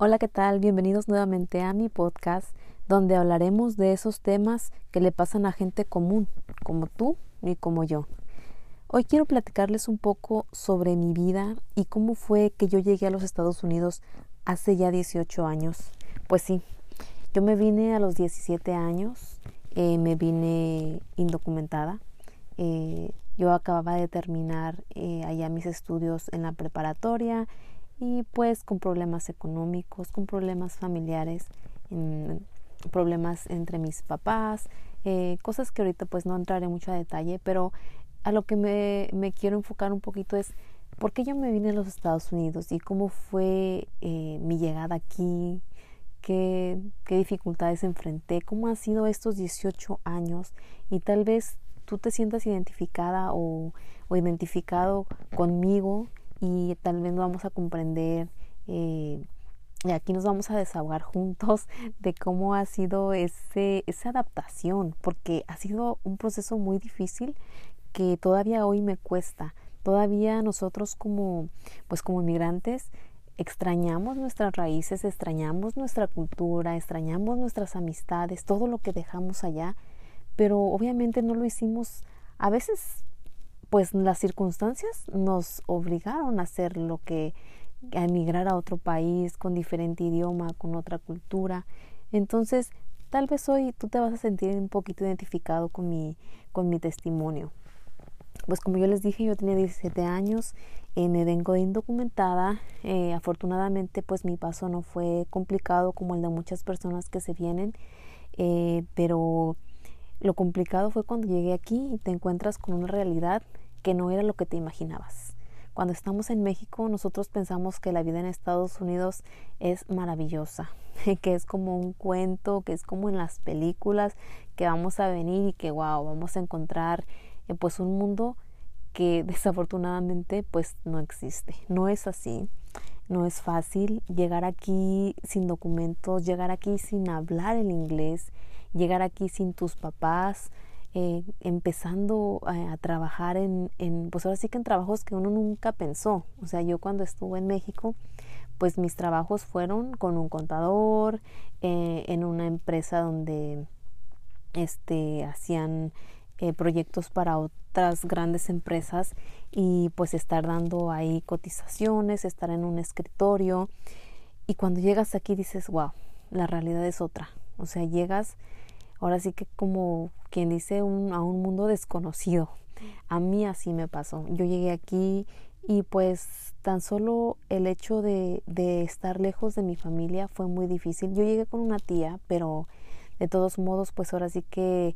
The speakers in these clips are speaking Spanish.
Hola, ¿qué tal? Bienvenidos nuevamente a mi podcast donde hablaremos de esos temas que le pasan a gente común, como tú y como yo. Hoy quiero platicarles un poco sobre mi vida y cómo fue que yo llegué a los Estados Unidos hace ya 18 años. Pues sí, yo me vine a los 17 años, eh, me vine indocumentada. Eh, yo acababa de terminar eh, allá mis estudios en la preparatoria y pues con problemas económicos, con problemas familiares, problemas entre mis papás, eh, cosas que ahorita pues no entraré mucho a detalle, pero a lo que me, me, quiero enfocar un poquito es por qué yo me vine a los Estados Unidos y cómo fue eh, mi llegada aquí, qué, qué dificultades enfrenté, cómo han sido estos 18 años y tal vez tú te sientas identificada o, o identificado conmigo y tal vez vamos a comprender eh, y aquí nos vamos a desahogar juntos de cómo ha sido ese, esa adaptación, porque ha sido un proceso muy difícil que todavía hoy me cuesta. Todavía nosotros como, pues como inmigrantes extrañamos nuestras raíces, extrañamos nuestra cultura, extrañamos nuestras amistades, todo lo que dejamos allá, pero obviamente no lo hicimos a veces pues las circunstancias nos obligaron a hacer lo que a emigrar a otro país con diferente idioma, con otra cultura. Entonces, tal vez hoy tú te vas a sentir un poquito identificado con mi, con mi testimonio. Pues como yo les dije, yo tenía 17 años, me vengo de indocumentada. Eh, afortunadamente, pues mi paso no fue complicado como el de muchas personas que se vienen, eh, pero lo complicado fue cuando llegué aquí y te encuentras con una realidad que no era lo que te imaginabas. Cuando estamos en México, nosotros pensamos que la vida en Estados Unidos es maravillosa, que es como un cuento, que es como en las películas, que vamos a venir y que wow, vamos a encontrar eh, pues un mundo que desafortunadamente pues no existe. No es así. No es fácil llegar aquí sin documentos, llegar aquí sin hablar el inglés, llegar aquí sin tus papás, eh, empezando a, trabajar en, en, pues ahora sí que en trabajos que uno nunca pensó. O sea, yo cuando estuve en México, pues mis trabajos fueron con un contador, eh, en una empresa donde este, hacían eh, proyectos para otras grandes empresas y pues estar dando ahí cotizaciones, estar en un escritorio. Y cuando llegas aquí dices, wow, la realidad es otra. O sea, llegas ahora sí que como quien dice un, a un mundo desconocido. A mí así me pasó. Yo llegué aquí y pues tan solo el hecho de, de estar lejos de mi familia fue muy difícil. Yo llegué con una tía, pero de todos modos pues ahora sí que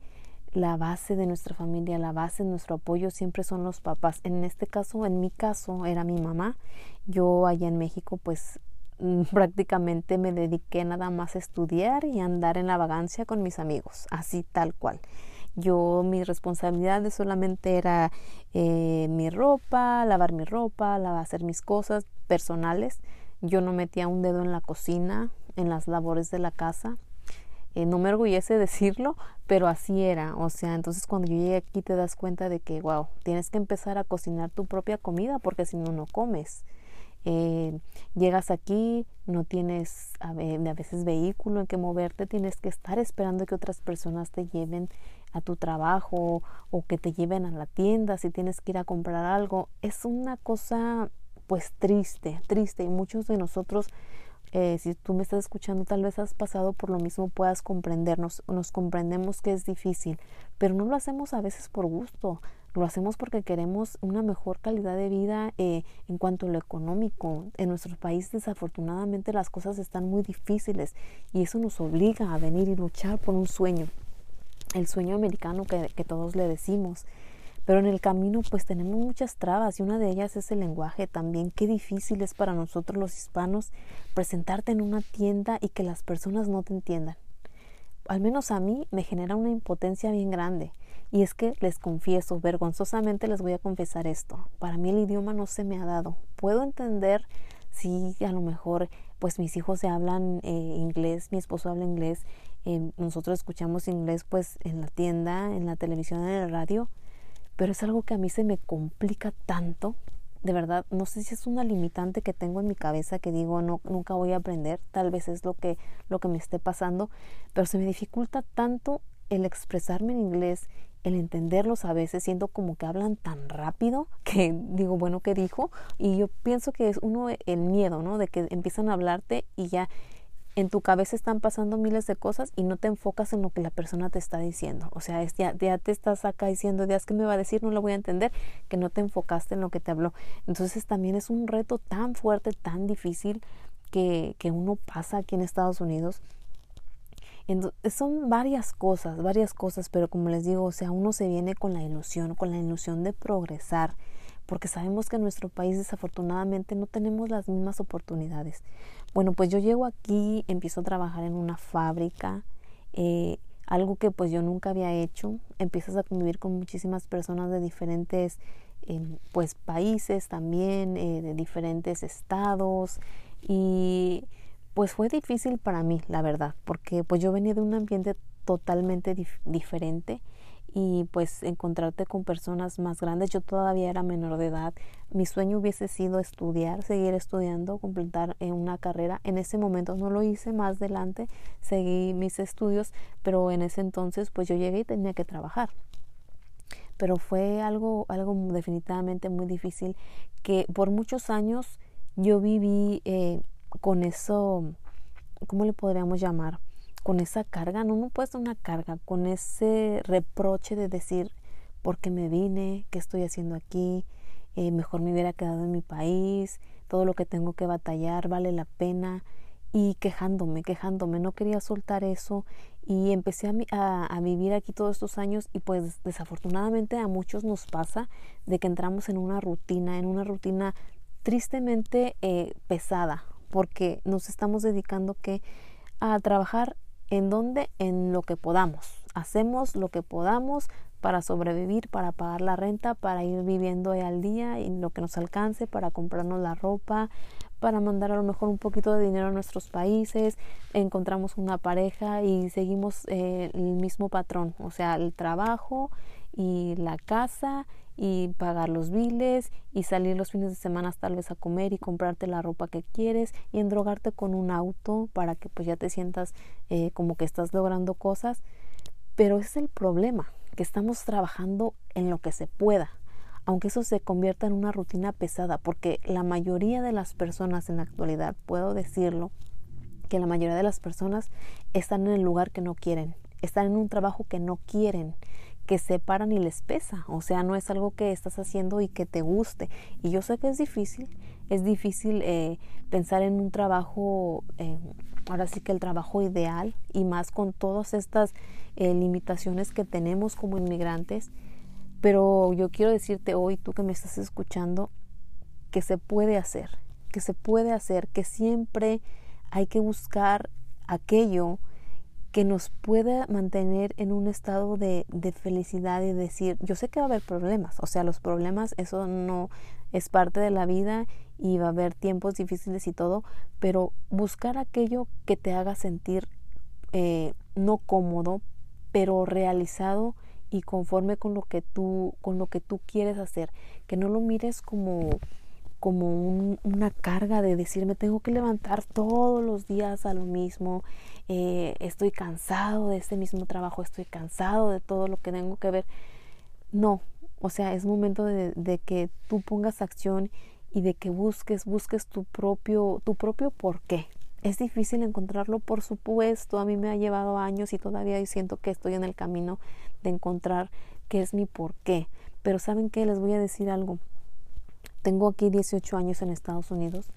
la base de nuestra familia, la base de nuestro apoyo siempre son los papás. En este caso, en mi caso, era mi mamá. Yo allá en México pues prácticamente me dediqué nada más a estudiar y andar en la vagancia con mis amigos, así tal cual. Yo mis responsabilidades solamente era eh, mi ropa, lavar mi ropa, hacer mis cosas personales. Yo no metía un dedo en la cocina, en las labores de la casa. Eh, no me orgullece decirlo, pero así era. O sea, entonces cuando yo llegué aquí te das cuenta de que, wow, tienes que empezar a cocinar tu propia comida porque si no, no comes. Eh, llegas aquí, no tienes a, veces vehículo en que moverte, tienes que estar esperando que otras personas te lleven a tu trabajo o que te lleven a la tienda si tienes que ir a comprar algo. Es una cosa pues triste, triste y muchos de nosotros eh, si tú me estás escuchando, tal vez has pasado por lo mismo, puedas comprendernos, nos comprendemos que es difícil, pero no lo hacemos a veces por gusto, lo hacemos porque queremos una mejor calidad de vida eh, en cuanto a lo económico. En nuestro país desafortunadamente las cosas están muy difíciles y eso nos obliga a venir y luchar por un sueño, el sueño americano que, que todos le decimos. Pero en el camino pues tenemos muchas trabas y una de ellas es el lenguaje también. Qué difícil es para nosotros los hispanos presentarte en una tienda y que las personas no te entiendan. Al menos a mí me genera una impotencia bien grande. Y es que les confieso, vergonzosamente les voy a confesar esto. Para mí el idioma no se me ha dado. Puedo entender si a lo mejor pues mis hijos se hablan eh, inglés, mi esposo habla inglés, eh, nosotros escuchamos inglés pues en la tienda, en la televisión, en el radio, pero es algo que a mí se me complica tanto de verdad, no sé si es una limitante que tengo en mi cabeza que digo, no, nunca voy a aprender, tal vez es lo que, lo que me esté pasando, pero se me dificulta tanto el expresarme en inglés, el entenderlos a veces, siento como que hablan tan rápido que digo, bueno, ¿qué dijo? Y yo pienso que es uno el miedo, ¿no? De que empiezan a hablarte y ya en tu cabeza están pasando miles de cosas y no te enfocas en lo que la persona te está diciendo. O sea, es, ya, ya te estás acá diciendo, días que me va a decir? No lo voy a entender, que no te enfocaste en lo que te habló. Entonces también es un reto tan fuerte, tan difícil que, que uno pasa aquí en Estados Unidos. Entonces, son varias cosas, varias cosas, pero como les digo, o sea, uno se viene con la ilusión, con la ilusión de progresar, porque sabemos que en nuestro país desafortunadamente no tenemos las mismas oportunidades. Bueno, pues yo llego aquí, empiezo a trabajar en una fábrica, eh, algo que pues yo nunca había hecho. Empiezas a convivir con muchísimas personas de diferentes em, pues países también, eh, de diferentes estados y pues fue difícil para mí, la verdad, porque pues yo venía de un ambiente totalmente diferente y pues encontrarte con personas más grandes. Yo todavía era menor de edad. Mi sueño hubiese sido estudiar, seguir estudiando, completar eh, una carrera. En ese momento no lo hice, más adelante seguí mis estudios, pero en ese entonces pues yo llegué y tenía que trabajar. Pero fue algo, algo definitivamente muy difícil que por muchos años yo viví eh, con eso, ¿cómo le podríamos llamar? con esa carga, no, no puede ser una carga, con ese reproche de decir, ¿por qué me vine? ¿Qué estoy haciendo aquí? Eh, mejor me hubiera quedado en mi país, todo lo que tengo que batallar vale la pena y quejándome, quejándome, no quería soltar eso y empecé a, a, vivir aquí todos estos años y pues desafortunadamente a muchos nos pasa de que entramos en una rutina, en una rutina tristemente eh, pesada porque nos estamos dedicando que a trabajar ¿En dónde? En lo que podamos. Hacemos lo que podamos para sobrevivir, para pagar la renta, para ir viviendo al día y lo que nos alcance, para comprarnos la ropa, para mandar a lo mejor un poquito de dinero a nuestros países, encontramos una pareja y seguimos eh, el mismo patrón, o sea, el trabajo y la casa y pagar los biles y salir los fines de semana tal vez a comer y comprarte la ropa que quieres y endrogarte con un auto para que pues ya te sientas eh, como que estás logrando cosas. Pero es el problema que estamos trabajando en lo que se pueda aunque eso se convierta en una rutina pesada porque la mayoría de las personas en la actualidad puedo decirlo que la mayoría de las personas están en el lugar que no quieren están en un trabajo que no quieren que se paran y les pesa, o sea, no es algo que estás haciendo y que te guste. Y yo sé que es difícil, es difícil eh, pensar en un trabajo, eh, ahora sí que el trabajo ideal y más con todas estas eh, limitaciones que tenemos como inmigrantes, pero yo quiero decirte hoy, tú que me estás escuchando, que se puede hacer, que se puede hacer, que siempre hay que buscar aquello que nos pueda mantener en un estado de, de, felicidad y decir, yo sé que va a haber problemas, o sea, los problemas, eso no es parte de la vida y va a haber tiempos difíciles y todo, pero buscar aquello que te haga sentir eh, no cómodo, pero realizado y conforme con lo que tú, con lo que tú quieres hacer, que no lo mires como como una carga de decir me tengo que levantar todos los días a lo mismo, eh, estoy cansado de este mismo trabajo, estoy cansado de todo lo que tengo que ver. No, o sea, es momento de, que tú pongas acción y de que busques, busques tu propio, tu propio por qué. Es difícil encontrarlo, por supuesto, a mí me ha llevado años y todavía siento que estoy en el camino de encontrar qué es mi por qué. Pero ¿saben qué? Les voy a decir algo tengo aquí 18 años en Estados Unidos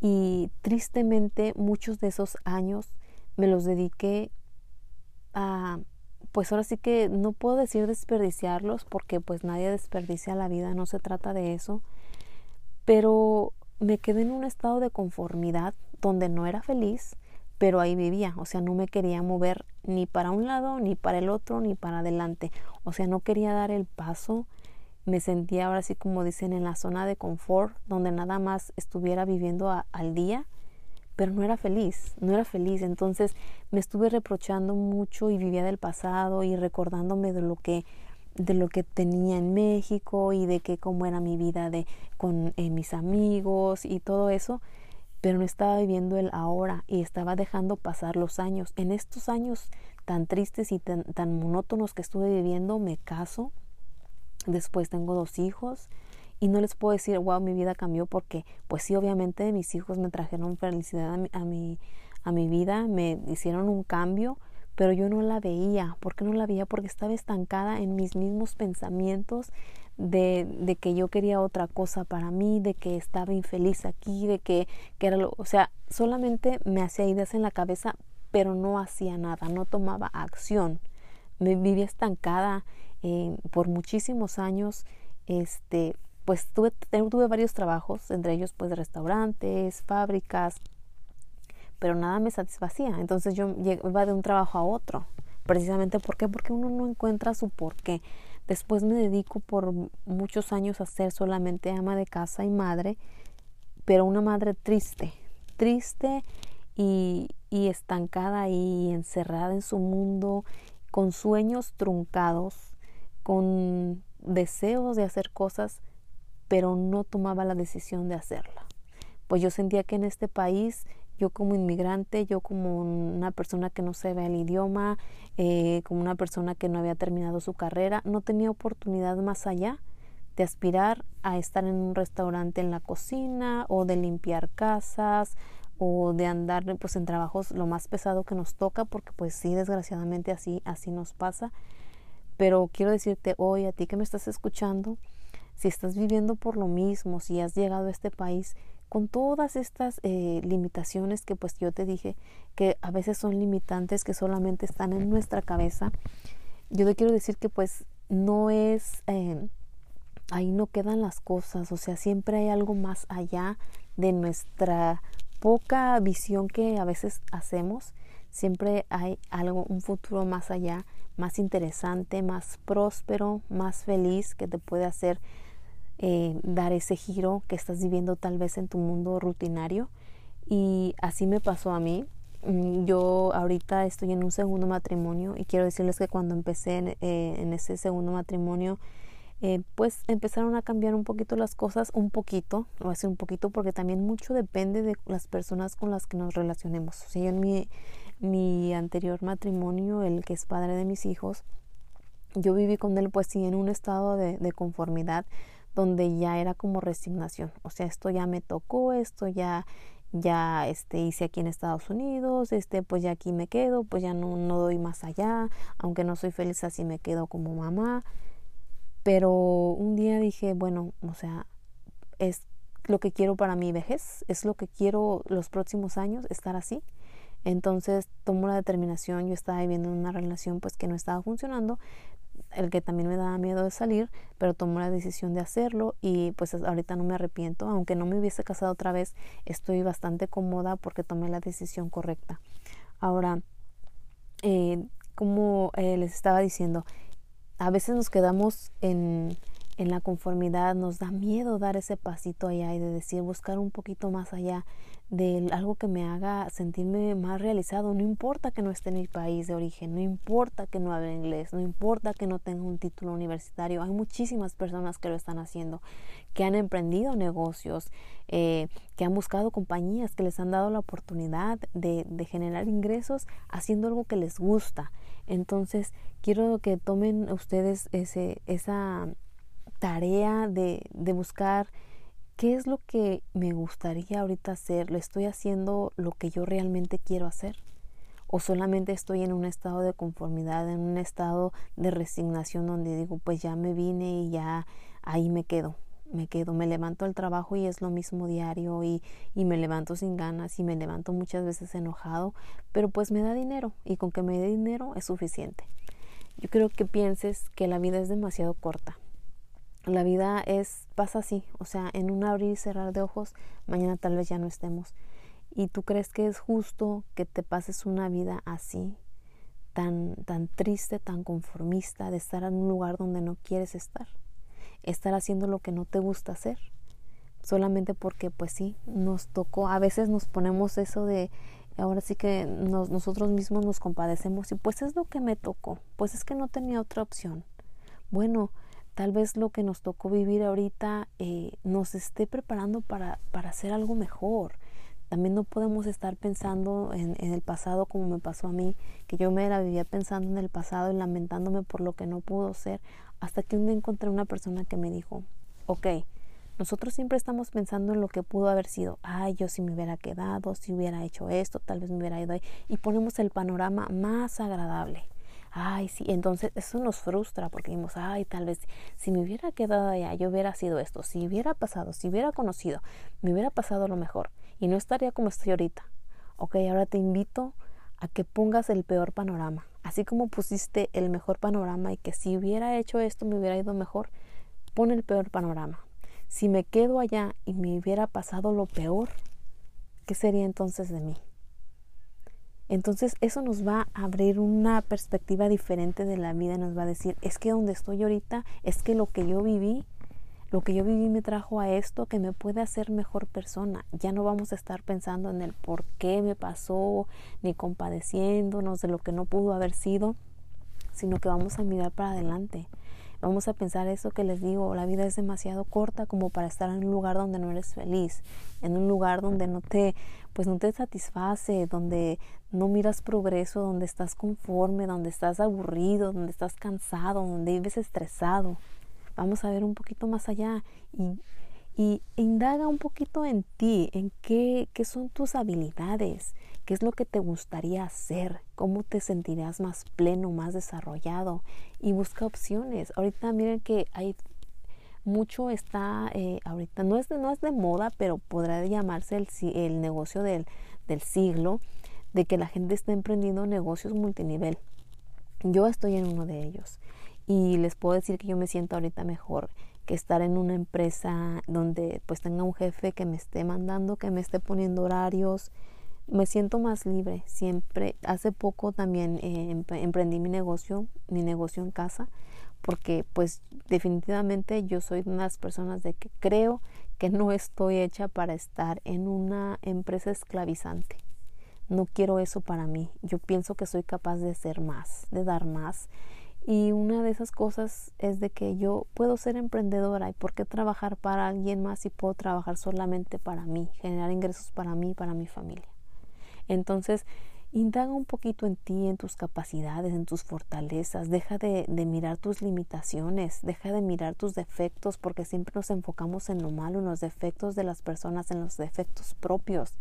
y tristemente muchos de esos años me los dediqué a, pues ahora sí que no puedo decir desperdiciarlos porque pues nadie desperdicia la vida, no se trata de eso, pero me quedé en un estado de conformidad donde no era feliz, pero ahí vivía, o sea, no me quería mover ni para un lado, ni para el otro, ni para adelante, o sea, no quería dar el paso me sentía ahora sí como dicen en la zona de confort, donde nada más estuviera viviendo al día, pero no era feliz, no era feliz. Entonces me estuve reprochando mucho y vivía del pasado y recordándome de lo que de lo que tenía en México y de que cómo era mi vida de con eh, mis amigos y todo eso pero no estaba viviendo el ahora y estaba dejando pasar los años en estos años tan tristes y tan, tan monótonos que estuve viviendo me caso después tengo dos hijos y no les puedo decir wow mi vida cambió porque pues sí obviamente mis hijos me trajeron felicidad a mi, a mi, a mi vida me hicieron un cambio pero yo no la veía. ¿Por qué no la veía? Porque estaba estancada en mis mismos pensamientos de, de, que yo quería otra cosa para mí, de que estaba infeliz aquí, de que, que era lo, o sea, solamente me hacía ideas en la cabeza, pero no hacía nada, no tomaba acción. Me vivía estancada eh, por muchísimos años, este, pues tuve, tuve varios trabajos, entre ellos pues restaurantes, fábricas, pero nada me satisfacía. Entonces yo iba de un trabajo a otro. Precisamente ¿por qué? Porque uno no encuentra su porqué. Después me dedico por muchos años a ser solamente ama de casa y madre, pero una madre triste, triste y, y estancada y encerrada en su mundo, con sueños truncados, con deseos de hacer cosas, pero no tomaba la decisión de hacerla. Pues yo sentía que en este país yo como inmigrante, yo como una persona que no sabe el idioma, eh, como una persona que no había terminado su carrera, no tenía oportunidad más allá de aspirar a estar en un restaurante en la cocina o de limpiar casas o de andar pues en trabajos lo más pesado que nos toca porque pues sí desgraciadamente así así nos pasa pero quiero decirte hoy a ti que me estás escuchando si estás viviendo por lo mismo si has llegado a este país con todas estas eh, limitaciones que pues yo te dije que a veces son limitantes que solamente están en nuestra cabeza yo te quiero decir que pues no es eh, ahí no quedan las cosas o sea siempre hay algo más allá de nuestra poca visión que a veces hacemos siempre hay algo un futuro más allá más interesante más próspero más feliz que te puede hacer eh, dar ese giro que estás viviendo tal vez en tu mundo rutinario. Y así me pasó a mí. Mm, yo ahorita estoy en un segundo matrimonio y quiero decirles que cuando empecé en, eh, ese segundo matrimonio, eh, pues empezaron a cambiar un poquito las cosas, un poquito, o a un poquito porque también mucho depende de las personas con las que nos relacionemos. O sea, yo en mi, mi anterior matrimonio, el que es padre de mis hijos, yo viví con él pues sí en un estado de, conformidad, donde ya era como resignación, o sea, esto ya me tocó, esto ya ya este hice aquí en Estados Unidos, este pues ya aquí me quedo, pues ya no, no doy más allá, aunque no soy feliz así me quedo como mamá. Pero un día dije, bueno, o sea, es lo que quiero para mi vejez, es lo que quiero los próximos años, estar así. Entonces tomo la determinación, yo estaba viviendo en una relación pues que no estaba funcionando, el que también me daba miedo de salir, pero tomó la decisión de hacerlo y pues ahorita no me arrepiento, aunque no me hubiese casado otra vez, estoy bastante cómoda porque tomé la decisión correcta. Ahora, eh, como eh, les estaba diciendo, a veces nos quedamos en, en la conformidad, nos da miedo dar ese pasito allá y de decir, buscar un poquito más allá de algo que me haga sentirme más realizado. No importa que no esté en mi país de origen, no importa que no hable inglés, no importa que no tenga un título universitario. Hay muchísimas personas que lo están haciendo, que han emprendido negocios, eh, que han buscado compañías que les han dado la oportunidad de, de generar ingresos haciendo algo que les gusta. Entonces, quiero que tomen ustedes ese, esa tarea de, de buscar ¿qué es lo que me gustaría ahorita hacer? ¿Le estoy haciendo lo que yo realmente quiero hacer? ¿O solamente estoy en un estado de conformidad, en un estado de resignación donde digo, pues ya me vine y ya ahí me quedo? Me quedo, me levanto al trabajo y es lo mismo diario y, y me levanto sin ganas y me levanto muchas veces enojado, pero pues me da dinero y con que me dé dinero es suficiente. Yo creo que pienses que la vida es demasiado corta la vida es, pasa así, o sea, en un abrir y cerrar de ojos, mañana tal vez ya no estemos. Y tú crees que es justo que te pases una vida así, tan, tan triste, tan conformista, de estar en un lugar donde no quieres estar, estar haciendo lo que no te gusta hacer, solamente porque pues sí, nos tocó, a veces nos ponemos eso de, ahora sí que nosotros mismos nos compadecemos y pues es lo que me tocó, pues es que no tenía otra opción bueno, tal vez lo que nos tocó vivir ahorita eh, nos esté preparando para, para hacer algo mejor. También no podemos estar pensando en, el pasado como me pasó a mí, que yo me la vivía pensando en el pasado y lamentándome por lo que no pudo ser, hasta que un día encontré una persona que me dijo, ok, nosotros siempre estamos pensando en lo que pudo haber sido. Ay, yo si me hubiera quedado, si hubiera hecho esto, tal vez me hubiera ido ahí. Y ponemos el panorama más agradable. Ay, sí, entonces eso nos frustra porque decimos, ay, tal vez si me hubiera quedado allá, yo hubiera sido esto, si hubiera pasado, si hubiera conocido, me hubiera pasado lo mejor y no estaría como estoy ahorita. Ok, ahora te invito a que pongas el peor panorama. Así como pusiste el mejor panorama y que si hubiera hecho esto me hubiera ido mejor, pon el peor panorama. Si me quedo allá y me hubiera pasado lo peor, ¿qué sería entonces de mí? Entonces eso nos va a abrir una perspectiva diferente de la vida, nos va a decir, es que donde estoy ahorita, es que lo que yo viví, lo que yo viví me trajo a esto que me puede hacer mejor persona. Ya no vamos a estar pensando en el por qué me pasó, ni compadeciéndonos de lo que no pudo haber sido, sino que vamos a mirar para adelante. Vamos a pensar eso que les digo, la vida es demasiado corta como para estar en un lugar donde no eres feliz, en un lugar donde no te pues no te satisface, donde no miras progreso, donde estás conforme, donde estás aburrido, donde estás cansado, donde vives estresado. Vamos a ver un poquito más allá y, y indaga un poquito en ti, en qué, qué son tus habilidades, qué es lo que te gustaría hacer, cómo te sentirías más pleno, más desarrollado y busca opciones. Ahorita miren que hay mucho está, eh, ahorita no es, de, no es de moda, pero podrá llamarse el, el negocio del, del siglo, de que la gente está emprendiendo negocios multinivel. Yo estoy en uno de ellos y les puedo decir que yo me siento ahorita mejor que estar en una empresa donde pues tenga un jefe que me esté mandando, que me esté poniendo horarios, me siento más libre siempre. Hace poco también eh, emprendí mi negocio, mi negocio en casa, porque pues definitivamente yo soy una de las personas de que creo que no estoy hecha para estar en una empresa esclavizante. No quiero eso para mí. Yo pienso que soy capaz de ser más, de dar más. Y una de esas cosas es de que yo puedo ser emprendedora y por qué trabajar para alguien más si puedo trabajar solamente para mí, generar ingresos para mí y para mi familia. Entonces, indaga un poquito en ti, en tus capacidades, en tus fortalezas. Deja de, mirar tus limitaciones, deja de mirar tus defectos, porque siempre nos enfocamos en lo malo, en los defectos de las personas, en los defectos propios.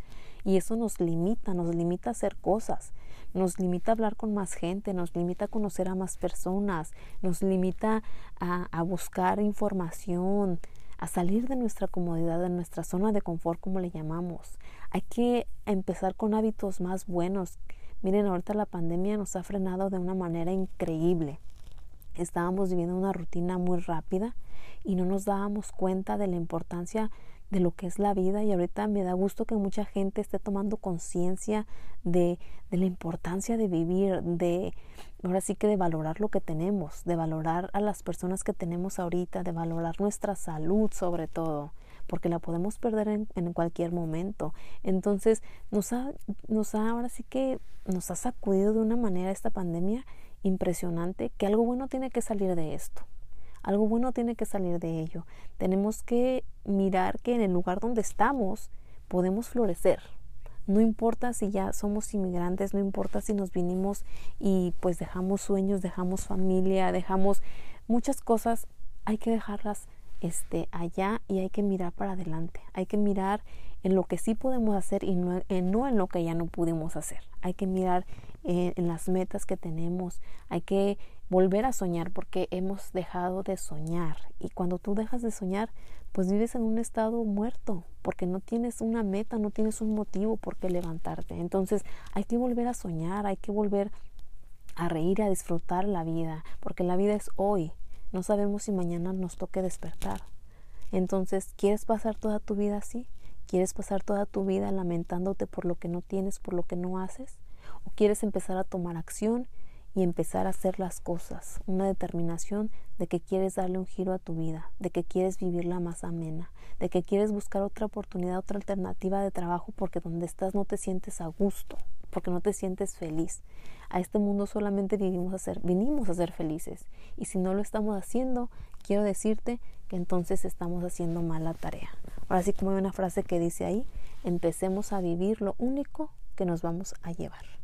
Y eso nos limita, nos limita a hacer cosas, nos limita a hablar con más gente, nos limita a conocer a más personas, nos limita a, a buscar información, a salir de nuestra comodidad, de nuestra zona de confort, como le llamamos. Hay que empezar con hábitos más buenos. Miren, ahorita la pandemia nos ha frenado de una manera increíble. Estábamos viviendo una rutina muy rápida y no nos dábamos cuenta de la importancia de lo que es la vida y ahorita me da gusto que mucha gente esté tomando conciencia de, de, la importancia de vivir, de ahora sí que de valorar lo que tenemos, de valorar a las personas que tenemos ahorita, de valorar nuestra salud sobre todo, porque la podemos perder en, cualquier momento. Entonces nos ha, nos ha ahora sí que nos ha sacudido de una manera esta pandemia impresionante que algo bueno tiene que salir de esto. Algo bueno tiene que salir de ello. Tenemos que mirar que en el lugar donde estamos podemos florecer. No importa si ya somos inmigrantes, no importa si nos vinimos y pues dejamos sueños, dejamos familia, dejamos muchas cosas, hay que dejarlas este, allá y hay que mirar para adelante. Hay que mirar en lo que sí podemos hacer y no, en, no en lo que ya no pudimos hacer. Hay que mirar en, en las metas que tenemos. Hay que volver a soñar porque hemos dejado de soñar. Y cuando tú dejas de soñar, pues vives en un estado muerto porque no tienes una meta, no tienes un motivo por qué levantarte. Entonces hay que volver a soñar, hay que volver a reír, a disfrutar la vida, porque la vida es hoy. No sabemos si mañana nos toque despertar. Entonces, ¿quieres pasar toda tu vida así? ¿Quieres pasar toda tu vida lamentándote por lo que no tienes, por lo que no haces? ¿O quieres empezar a tomar acción y empezar a hacer las cosas? Una determinación de que quieres darle un giro a tu vida, de que quieres vivirla más amena, de que quieres buscar otra oportunidad, otra alternativa de trabajo porque donde estás no te sientes a gusto. Porque no te sientes feliz. A este mundo solamente vivimos a ser, vinimos a ser felices. Y si no lo estamos haciendo, quiero decirte que entonces estamos haciendo mala tarea. Ahora sí, como hay una frase que dice ahí, empecemos a vivir lo único que nos vamos a llevar.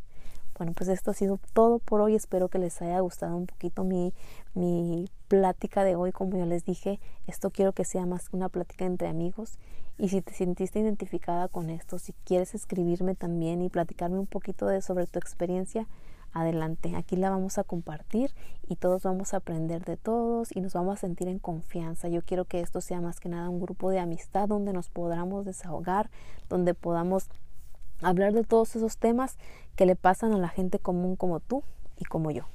Bueno, pues esto ha sido todo por hoy. Espero que les haya gustado un poquito mi, mi plática de hoy. Como yo les dije, esto quiero que sea más que una plática entre amigos. Y si te sentiste identificada con esto, si quieres escribirme también y platicarme un poquito de sobre tu experiencia, adelante. Aquí la vamos a compartir y todos vamos a aprender de todos y nos vamos a sentir en confianza. Yo quiero que esto sea más que nada un grupo de amistad donde nos podamos desahogar, donde podamos hablar de todos esos temas que le pasan a la gente común como tú y como yo.